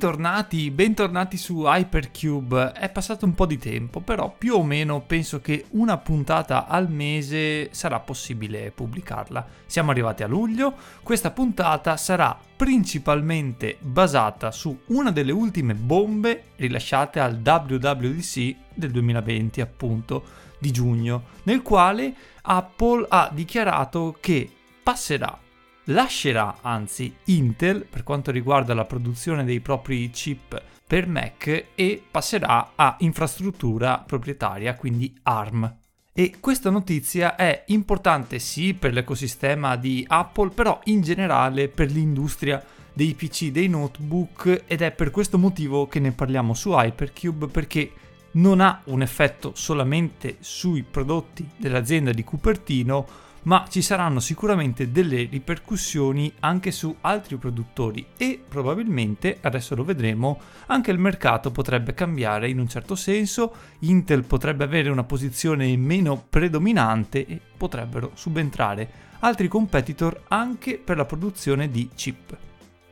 Bentornati, bentornati su Hypercube. È passato un po' di tempo, però più o meno penso che una puntata al mese sarà possibile pubblicarla. Siamo arrivati a luglio, questa puntata sarà principalmente basata su una delle ultime bombe rilasciate al WWDC del 2020, appunto, di giugno, nel quale Apple ha dichiarato che passerà lascerà anzi Intel per quanto riguarda la produzione dei propri chip per Mac e passerà a infrastruttura proprietaria, quindi ARM. E questa notizia è importante sì per l'ecosistema di Apple, però in generale per l'industria dei PC, dei notebook ed è per questo motivo che ne parliamo su Hypercube perché non ha un effetto solamente sui prodotti dell'azienda di Cupertino, ma ci saranno sicuramente delle ripercussioni anche su altri produttori e probabilmente, adesso lo vedremo, anche il mercato potrebbe cambiare in un certo senso, Intel potrebbe avere una posizione meno predominante e potrebbero subentrare altri competitor anche per la produzione di chip.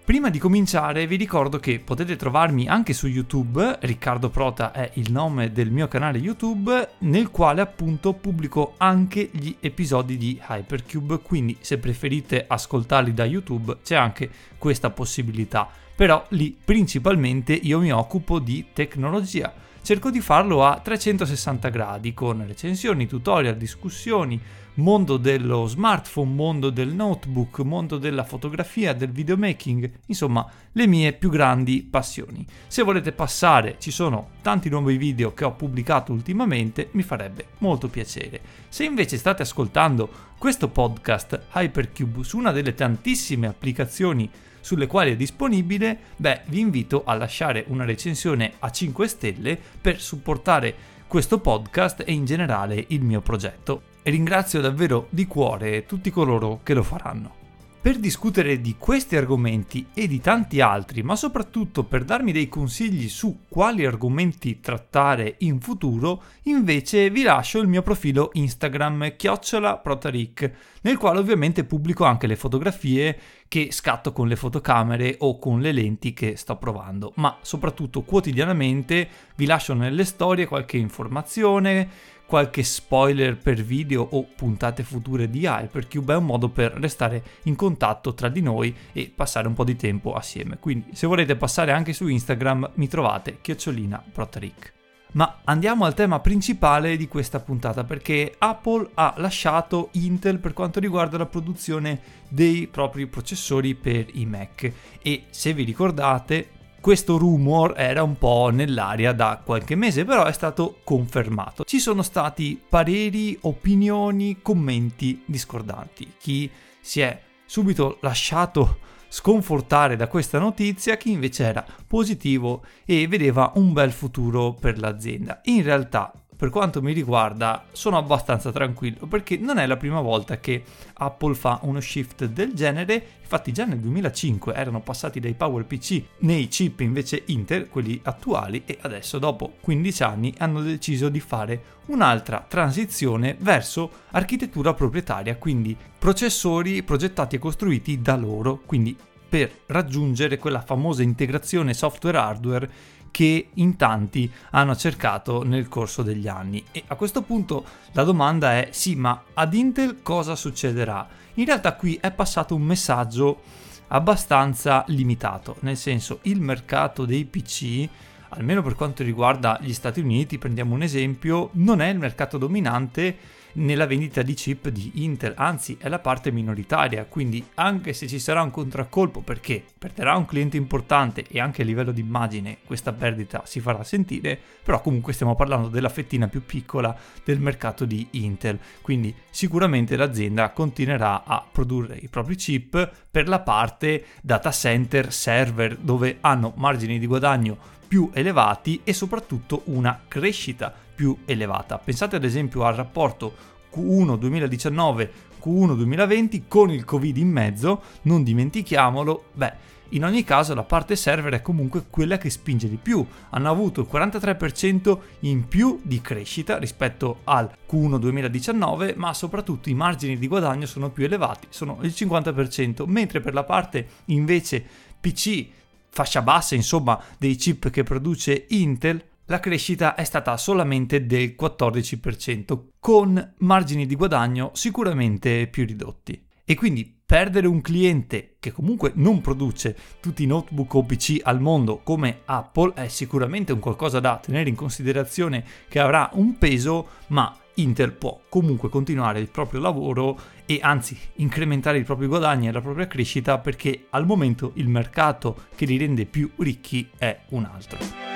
Prima di cominciare vi ricordo che potete trovarmi anche su YouTube, Riccardo Prota è il nome del mio canale YouTube, nel quale appunto pubblico anche gli episodi di Hypercube, quindi se preferite ascoltarli da YouTube c'è anche questa possibilità. Però lì principalmente io mi occupo di tecnologia. Cerco di farlo a 360 gradi con recensioni, tutorial, discussioni, mondo dello smartphone, mondo del notebook, mondo della fotografia, del videomaking, insomma le mie più grandi passioni. Se volete passare, ci sono tanti nuovi video che ho pubblicato ultimamente, mi farebbe molto piacere. Se invece state ascoltando questo podcast Hypercube su una delle tantissime applicazioni sulle quali è disponibile, beh, vi invito a lasciare una recensione a 5 stelle per supportare questo podcast e in generale il mio progetto e ringrazio davvero di cuore tutti coloro che lo faranno. Per discutere di questi argomenti e di tanti altri, ma soprattutto per darmi dei consigli su quali argomenti trattare in futuro, invece vi lascio il mio profilo Instagram chiocciolaprotaric, nel quale ovviamente pubblico anche le fotografie che scatto con le fotocamere o con le lenti che sto provando, ma soprattutto quotidianamente vi lascio nelle storie qualche informazione, qualche spoiler per video o puntate future di Hypercube è un modo per restare in contatto tra di noi e passare un po' di tempo assieme. Quindi se volete passare anche su Instagram mi trovate chiocciolina Proteric. Ma andiamo al tema principale di questa puntata perché Apple ha lasciato Intel per quanto riguarda la produzione dei propri processori per i Mac e se vi ricordate questo rumor era un po' nell'aria da qualche mese, però è stato confermato. Ci sono stati pareri, opinioni, commenti discordanti. Chi si è subito lasciato sconfortare da questa notizia, chi invece era positivo e vedeva un bel futuro per l'azienda. In realtà per quanto mi riguarda sono abbastanza tranquillo perché non è la prima volta che Apple fa uno shift del genere, infatti già nel 2005 erano passati dai PowerPC nei chip invece Intel, quelli attuali, e adesso dopo 15 anni hanno deciso di fare un'altra transizione verso architettura proprietaria, quindi processori progettati e costruiti da loro, quindi per raggiungere quella famosa integrazione software-hardware che in tanti hanno cercato nel corso degli anni. E a questo punto la domanda è sì, ma ad Intel cosa succederà? In realtà qui è passato un messaggio abbastanza limitato, nel senso il mercato dei PC almeno per quanto riguarda gli Stati Uniti, prendiamo un esempio, non è il mercato dominante nella vendita di chip di Intel, anzi è la parte minoritaria, quindi anche se ci sarà un contraccolpo perché perderà un cliente importante e anche a livello di immagine questa perdita si farà sentire, però comunque stiamo parlando della fettina più piccola del mercato di Intel, quindi sicuramente l'azienda continuerà a produrre i propri chip per la parte data center server dove hanno margini di guadagno più elevati e soprattutto una crescita più elevata. Pensate ad esempio al rapporto Q1 2019 Q1 2020 con il Covid in mezzo, non dimentichiamolo, beh, in ogni caso la parte server è comunque quella che spinge di più. Hanno avuto il 43% in più di crescita rispetto al Q1 2019, ma soprattutto i margini di guadagno sono più elevati, sono il 50%, mentre per la parte invece PC fascia bassa, insomma, dei chip che produce Intel, la crescita è stata solamente del 14%, con margini di guadagno sicuramente più ridotti. E quindi perdere un cliente che comunque non produce tutti i notebook o PC al mondo come Apple è sicuramente un qualcosa da tenere in considerazione che avrà un peso, ma Intel può comunque continuare il proprio lavoro e anzi incrementare i propri guadagni e la propria crescita perché al momento il mercato che li rende più ricchi è un altro.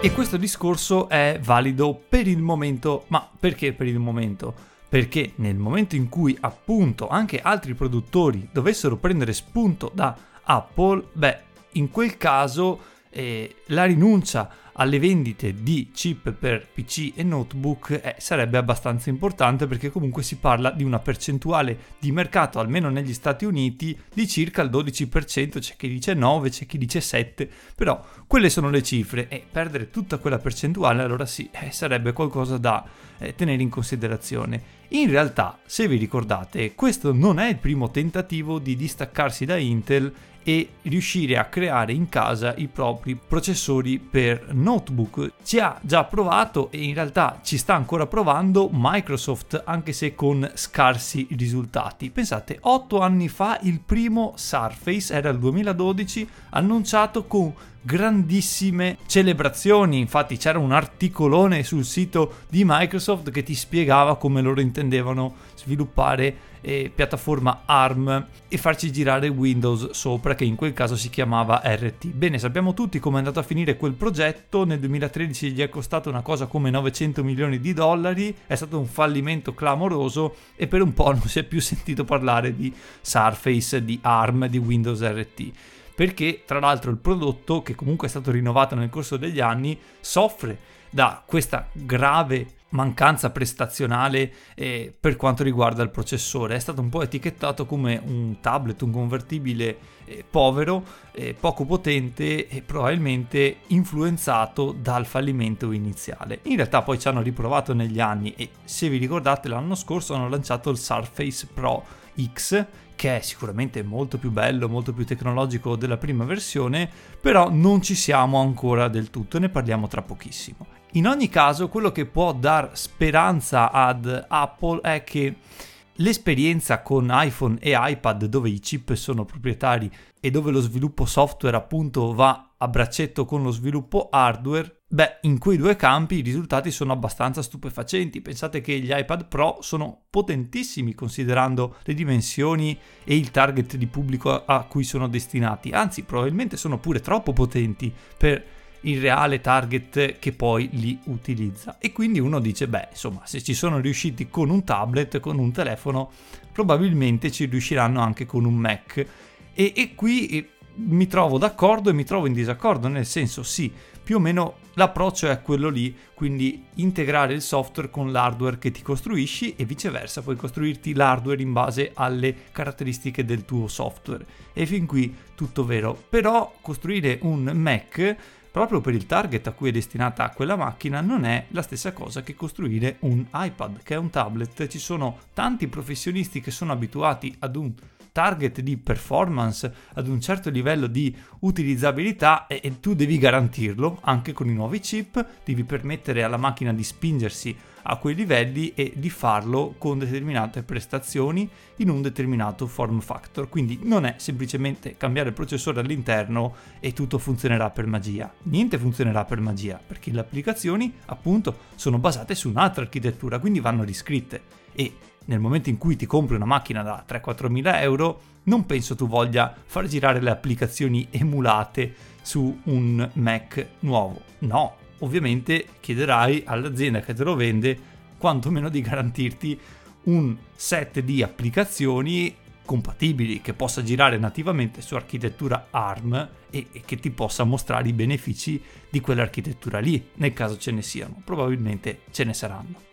E questo discorso è valido per il momento, ma perché per il momento? Perché nel momento in cui appunto anche altri produttori dovessero prendere spunto da Apple, beh, in quel caso eh, la rinuncia alle vendite di chip per PC e notebook eh, sarebbe abbastanza importante perché comunque si parla di una percentuale di mercato, almeno negli Stati Uniti, di circa il 12%, c'è chi dice 9, c'è chi dice 7, però quelle sono le cifre e perdere tutta quella percentuale allora sì, eh, sarebbe qualcosa da eh, tenere in considerazione. In realtà, se vi ricordate, questo non è il primo tentativo di distaccarsi da Intel e riuscire a creare in casa i propri processori per notebook. Ci ha già provato e in realtà ci sta ancora provando Microsoft anche se con scarsi risultati. Pensate, 8 anni fa il primo Surface era il 2012 annunciato con grandissime celebrazioni. Infatti c'era un articolone sul sito di Microsoft che ti spiegava come loro intendevano sviluppare eh, piattaforma ARM e farci girare Windows sopra che in quel caso si chiamava RT. Bene, sappiamo tutti come è andato a finire quel progetto, nel 2013 gli è costato una cosa come 900 milioni di dollari, è stato un fallimento clamoroso e per un po' non si è più sentito parlare di Surface, di ARM, di Windows RT perché tra l'altro il prodotto, che comunque è stato rinnovato nel corso degli anni, soffre da questa grave mancanza prestazionale eh, per quanto riguarda il processore. È stato un po' etichettato come un tablet, un convertibile eh, povero, eh, poco potente e probabilmente influenzato dal fallimento iniziale. In realtà poi ci hanno riprovato negli anni e se vi ricordate l'anno scorso hanno lanciato il Surface Pro X che è sicuramente molto più bello, molto più tecnologico della prima versione, però non ci siamo ancora del tutto, ne parliamo tra pochissimo. In ogni caso, quello che può dar speranza ad Apple è che l'esperienza con iPhone e iPad dove i chip sono proprietari e dove lo sviluppo software appunto va a braccetto con lo sviluppo hardware Beh, in quei due campi i risultati sono abbastanza stupefacenti. Pensate che gli iPad Pro sono potentissimi considerando le dimensioni e il target di pubblico a cui sono destinati. Anzi, probabilmente sono pure troppo potenti per il reale target che poi li utilizza. E quindi uno dice, beh, insomma, se ci sono riusciti con un tablet, con un telefono, probabilmente ci riusciranno anche con un Mac. E, e qui mi trovo d'accordo e mi trovo in disaccordo, nel senso sì, più o meno l'approccio è quello lì, quindi integrare il software con l'hardware che ti costruisci e viceversa, puoi costruirti l'hardware in base alle caratteristiche del tuo software. E fin qui tutto vero, però costruire un Mac proprio per il target a cui è destinata quella macchina non è la stessa cosa che costruire un iPad, che è un tablet. Ci sono tanti professionisti che sono abituati ad un target di performance, ad un certo livello di utilizzabilità e, e tu devi garantirlo anche con i nuovi chip, devi permettere alla macchina di spingersi a quei livelli e di farlo con determinate prestazioni in un determinato form factor. Quindi non è semplicemente cambiare il processore all'interno e tutto funzionerà per magia. Niente funzionerà per magia perché le applicazioni appunto sono basate su un'altra architettura, quindi vanno riscritte e nel momento in cui ti compri una macchina da 3-4 mila euro, non penso tu voglia far girare le applicazioni emulate su un Mac nuovo. No, ovviamente chiederai all'azienda che te lo vende quantomeno di garantirti un set di applicazioni compatibili che possa girare nativamente su architettura ARM e, che ti possa mostrare i benefici di quell'architettura lì, nel caso ce ne siano. Probabilmente ce ne saranno.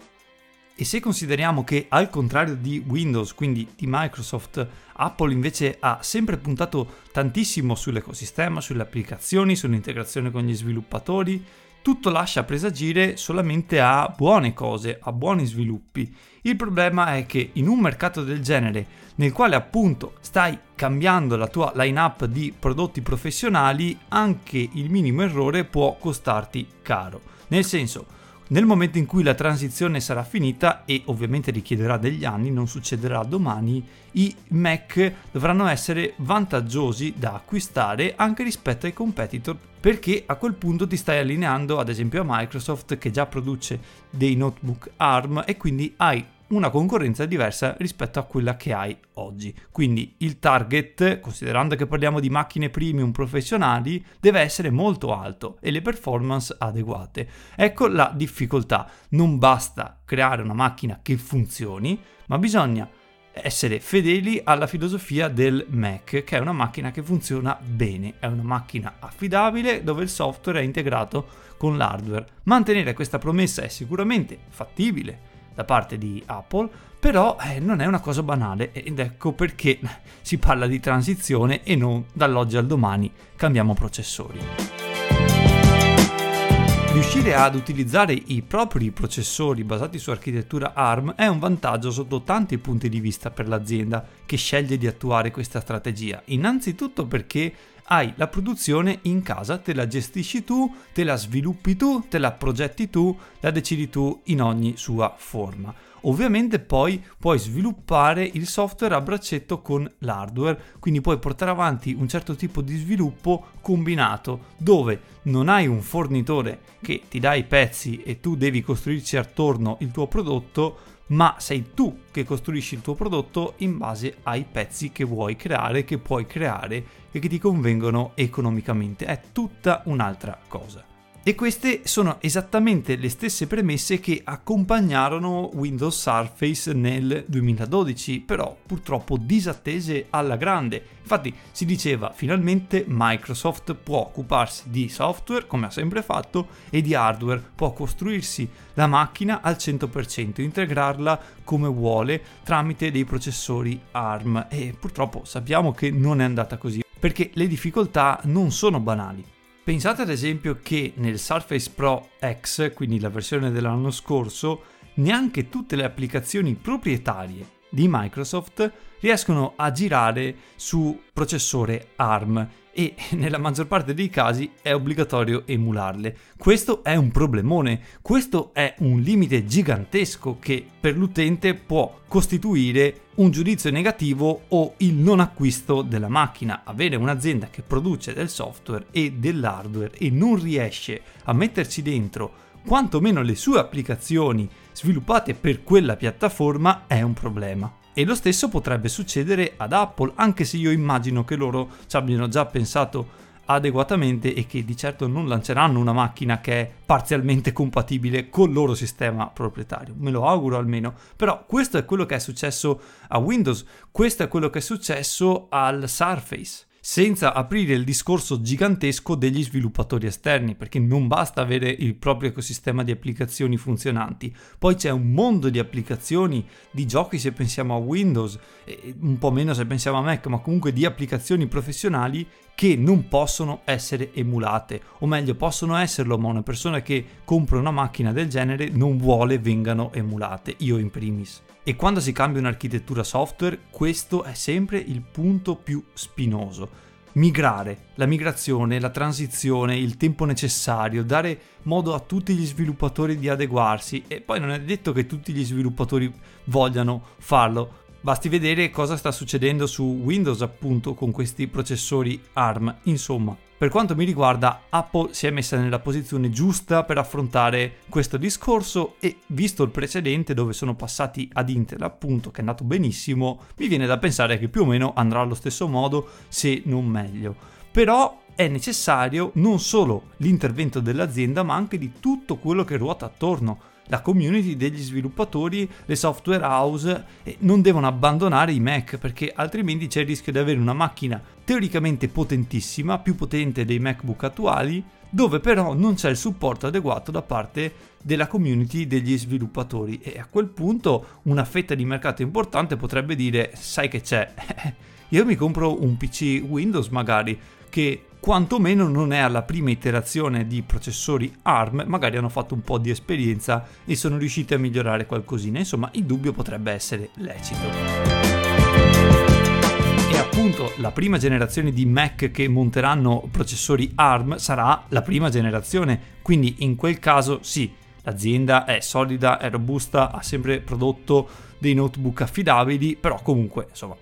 E se consideriamo che al contrario di Windows, quindi di Microsoft, Apple invece ha sempre puntato tantissimo sull'ecosistema, sulle applicazioni, sull'integrazione con gli sviluppatori, tutto lascia presagire solamente a buone cose, a buoni sviluppi. Il problema è che in un mercato del genere, nel quale appunto stai cambiando la tua line-up di prodotti professionali, anche il minimo errore può costarti caro. Nel senso, nel momento in cui la transizione sarà finita, e ovviamente richiederà degli anni, non succederà domani, i Mac dovranno essere vantaggiosi da acquistare anche rispetto ai competitor perché a quel punto ti stai allineando ad esempio a Microsoft che già produce dei notebook ARM e quindi hai una concorrenza diversa rispetto a quella che hai oggi. Quindi il target, considerando che parliamo di macchine premium professionali, deve essere molto alto e le performance adeguate. Ecco la difficoltà. Non basta creare una macchina che funzioni, ma bisogna essere fedeli alla filosofia del Mac, che è una macchina che funziona bene, è una macchina affidabile dove il software è integrato con l'hardware. Mantenere questa promessa è sicuramente fattibile da parte di Apple, però eh, non è una cosa banale ed ecco perché si parla di transizione e non dall'oggi al domani cambiamo processori. Riuscire ad utilizzare i propri processori basati su architettura ARM è un vantaggio sotto tanti punti di vista per l'azienda che sceglie di attuare questa strategia. Innanzitutto perché hai la produzione in casa, te la gestisci tu, te la sviluppi tu, te la progetti tu, la decidi tu in ogni sua forma. Ovviamente poi puoi sviluppare il software a braccetto con l'hardware, quindi puoi portare avanti un certo tipo di sviluppo combinato dove non hai un fornitore che ti dà i pezzi e tu devi costruirci attorno il tuo prodotto, ma sei tu che costruisci il tuo prodotto in base ai pezzi che vuoi creare, che puoi creare e che ti convengono economicamente. È tutta un'altra cosa. E queste sono esattamente le stesse premesse che accompagnarono Windows Surface nel 2012, però purtroppo disattese alla grande. Infatti si diceva finalmente Microsoft può occuparsi di software come ha sempre fatto e di hardware, può costruirsi la macchina al 100%, integrarla come vuole tramite dei processori ARM e purtroppo sappiamo che non è andata così perché le difficoltà non sono banali. Pensate ad esempio che nel Surface Pro X, quindi la versione dell'anno scorso, neanche tutte le applicazioni proprietarie di Microsoft riescono a girare su processore ARM e nella maggior parte dei casi è obbligatorio emularle. Questo è un problemone, questo è un limite gigantesco che per l'utente può costituire un giudizio negativo o il non acquisto della macchina. Avere un'azienda che produce del software e dell'hardware e non riesce a metterci dentro quantomeno le sue applicazioni sviluppate per quella piattaforma è un problema. E lo stesso potrebbe succedere ad Apple, anche se io immagino che loro ci abbiano già pensato adeguatamente e che di certo non lanceranno una macchina che è parzialmente compatibile col loro sistema proprietario. Me lo auguro almeno. Però questo è quello che è successo a Windows, questo è quello che è successo al Surface senza aprire il discorso gigantesco degli sviluppatori esterni, perché non basta avere il proprio ecosistema di applicazioni funzionanti, poi c'è un mondo di applicazioni, di giochi se pensiamo a Windows, un po' meno se pensiamo a Mac, ma comunque di applicazioni professionali che non possono essere emulate, o meglio possono esserlo, ma una persona che compra una macchina del genere non vuole vengano emulate, io in primis. E quando si cambia un'architettura software, questo è sempre il punto più spinoso. Migrare, la migrazione, la transizione, il tempo necessario, dare modo a tutti gli sviluppatori di adeguarsi e poi non è detto che tutti gli sviluppatori vogliano farlo, Basti vedere cosa sta succedendo su Windows appunto con questi processori ARM. Insomma, per quanto mi riguarda, Apple si è messa nella posizione giusta per affrontare questo discorso e visto il precedente dove sono passati ad Intel appunto che è andato benissimo, mi viene da pensare che più o meno andrà allo stesso modo se non meglio. Però è necessario non solo l'intervento dell'azienda ma anche di tutto quello che ruota attorno la community degli sviluppatori, le software house non devono abbandonare i Mac perché altrimenti c'è il rischio di avere una macchina teoricamente potentissima, più potente dei MacBook attuali, dove però non c'è il supporto adeguato da parte della community degli sviluppatori. E a quel punto una fetta di mercato importante potrebbe dire sai che c'è? Io mi compro un PC Windows magari che quantomeno non è alla prima iterazione di processori ARM, magari hanno fatto un po' di esperienza e sono riusciti a migliorare qualcosina, insomma il dubbio potrebbe essere lecito. Appunto la prima generazione di Mac che monteranno processori ARM sarà la prima generazione, quindi in quel caso sì, l'azienda è solida, è robusta, ha sempre prodotto dei notebook affidabili, però comunque insomma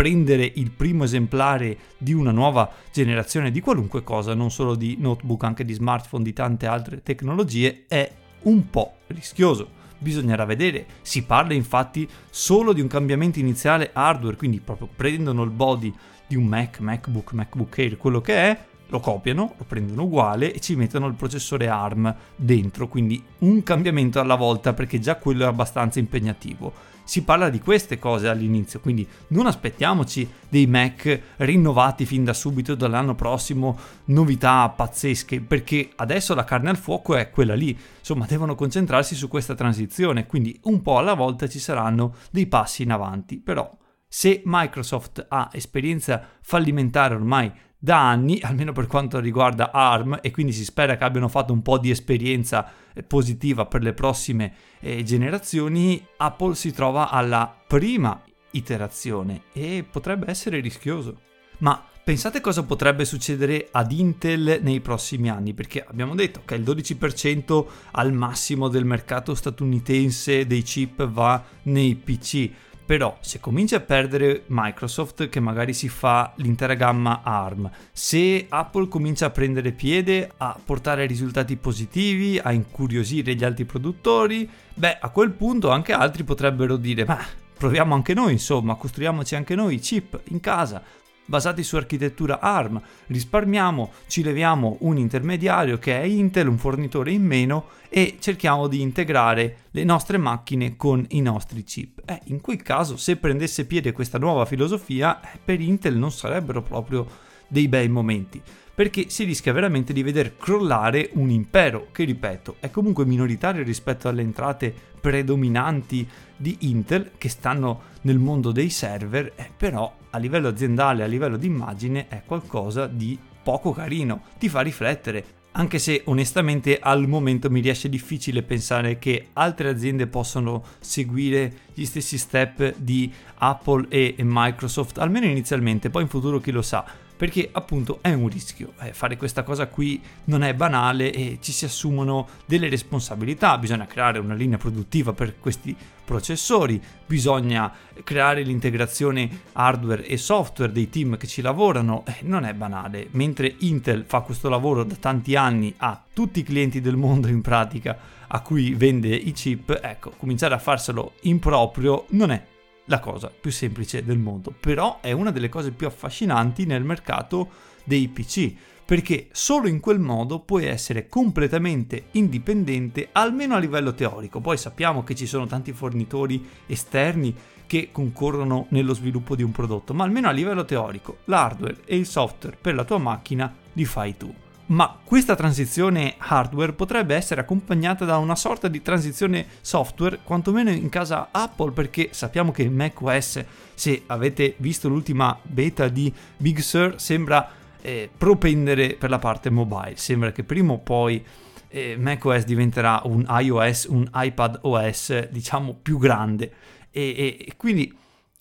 prendere il primo esemplare di una nuova generazione di qualunque cosa, non solo di notebook, anche di smartphone, di tante altre tecnologie, è un po' rischioso bisognerà vedere. Si parla infatti solo di un cambiamento iniziale hardware, quindi proprio prendono il body di un Mac, MacBook, MacBook Air, quello che è, lo copiano, lo prendono uguale e ci mettono il processore ARM dentro, quindi un cambiamento alla volta perché già quello è abbastanza impegnativo si parla di queste cose all'inizio, quindi non aspettiamoci dei Mac rinnovati fin da subito dall'anno prossimo, novità pazzesche, perché adesso la carne al fuoco è quella lì, insomma devono concentrarsi su questa transizione, quindi un po' alla volta ci saranno dei passi in avanti, però se Microsoft ha esperienza fallimentare ormai da anni, almeno per quanto riguarda ARM, e quindi si spera che abbiano fatto un po' di esperienza eh, positiva per le prossime eh, generazioni, Apple si trova alla prima iterazione e potrebbe essere rischioso. Ma pensate cosa potrebbe succedere ad Intel nei prossimi anni? Perché abbiamo detto che il 12% al massimo del mercato statunitense dei chip va nei PC però se comincia a perdere Microsoft che magari si fa l'intera gamma ARM, se Apple comincia a prendere piede, a portare risultati positivi, a incuriosire gli altri produttori, beh a quel punto anche altri potrebbero dire ma proviamo anche noi insomma, costruiamoci anche noi chip in casa, basati su architettura ARM, risparmiamo, ci leviamo un intermediario che è Intel, un fornitore in meno e cerchiamo di integrare le nostre macchine con i nostri chip. Eh, in quel caso, se prendesse piede questa nuova filosofia, eh, per Intel non sarebbero proprio dei bei momenti perché si rischia veramente di veder crollare un impero che, ripeto, è comunque minoritario rispetto alle entrate predominanti di Intel che stanno nel mondo dei server, eh, però a livello aziendale, a livello di immagine è qualcosa di poco carino, ti fa riflettere. Anche se onestamente al momento mi riesce difficile pensare che altre aziende possano seguire gli stessi step di Apple e Microsoft, almeno inizialmente, poi in futuro chi lo sa perché appunto è un rischio. Eh, fare questa cosa qui non è banale e ci si assumono delle responsabilità, bisogna creare una linea produttiva per questi processori, bisogna creare l'integrazione hardware e software dei team che ci lavorano, eh, non è banale. Mentre Intel fa questo lavoro da tanti anni a tutti i clienti del mondo in pratica a cui vende i chip, ecco, cominciare a farselo in proprio non è la cosa più semplice del mondo, però è una delle cose più affascinanti nel mercato dei PC, perché solo in quel modo puoi essere completamente indipendente, almeno a livello teorico. Poi sappiamo che ci sono tanti fornitori esterni che concorrono nello sviluppo di un prodotto, ma almeno a livello teorico l'hardware e il software per la tua macchina li fai tu ma questa transizione hardware potrebbe essere accompagnata da una sorta di transizione software, quantomeno in casa Apple, perché sappiamo che macOS, se avete visto l'ultima beta di Big Sur, sembra eh, propendere per la parte mobile. Sembra che prima o poi eh, macOS diventerà un iOS, un iPad OS, diciamo, più grande. E, e, e quindi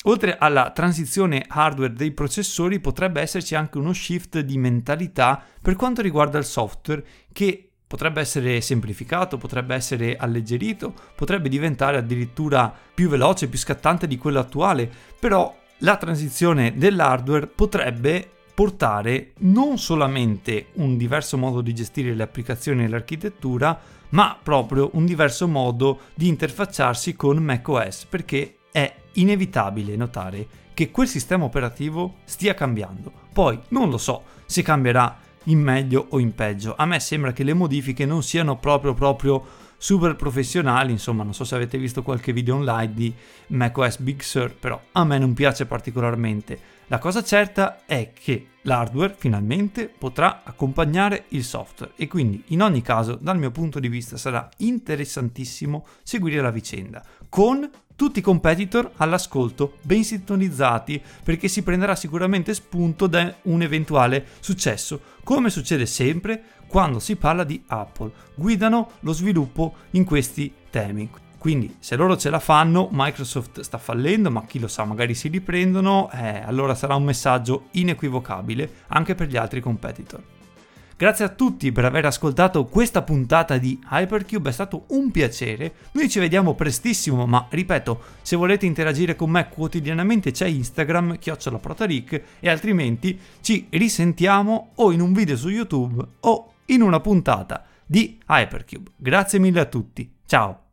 Oltre alla transizione hardware dei processori potrebbe esserci anche uno shift di mentalità per quanto riguarda il software che potrebbe essere semplificato, potrebbe essere alleggerito, potrebbe diventare addirittura più veloce, più scattante di quello attuale, però la transizione dell'hardware potrebbe portare non solamente un diverso modo di gestire le applicazioni e l'architettura, ma proprio un diverso modo di interfacciarsi con macOS, perché è inevitabile notare che quel sistema operativo stia cambiando. Poi non lo so se cambierà in meglio o in peggio. A me sembra che le modifiche non siano proprio proprio super professionali, insomma, non so se avete visto qualche video online di macOS Big Sur, però a me non piace particolarmente. La cosa certa è che l'hardware finalmente potrà accompagnare il software e quindi in ogni caso dal mio punto di vista sarà interessantissimo seguire la vicenda con tutti i competitor all'ascolto, ben sintonizzati, perché si prenderà sicuramente spunto da un eventuale successo come succede sempre quando si parla di Apple. Guidano lo sviluppo in questi temi. Quindi se loro ce la fanno, Microsoft sta fallendo, ma chi lo sa, magari si riprendono, eh, allora sarà un messaggio inequivocabile anche per gli altri competitor. Grazie a tutti per aver ascoltato questa puntata di Hypercube, è stato un piacere. Noi ci vediamo prestissimo, ma ripeto, se volete interagire con me quotidianamente c'è Instagram, chiocciolaprotaric, e altrimenti ci risentiamo o in un video su YouTube o in una puntata di Hypercube. Grazie mille a tutti, ciao!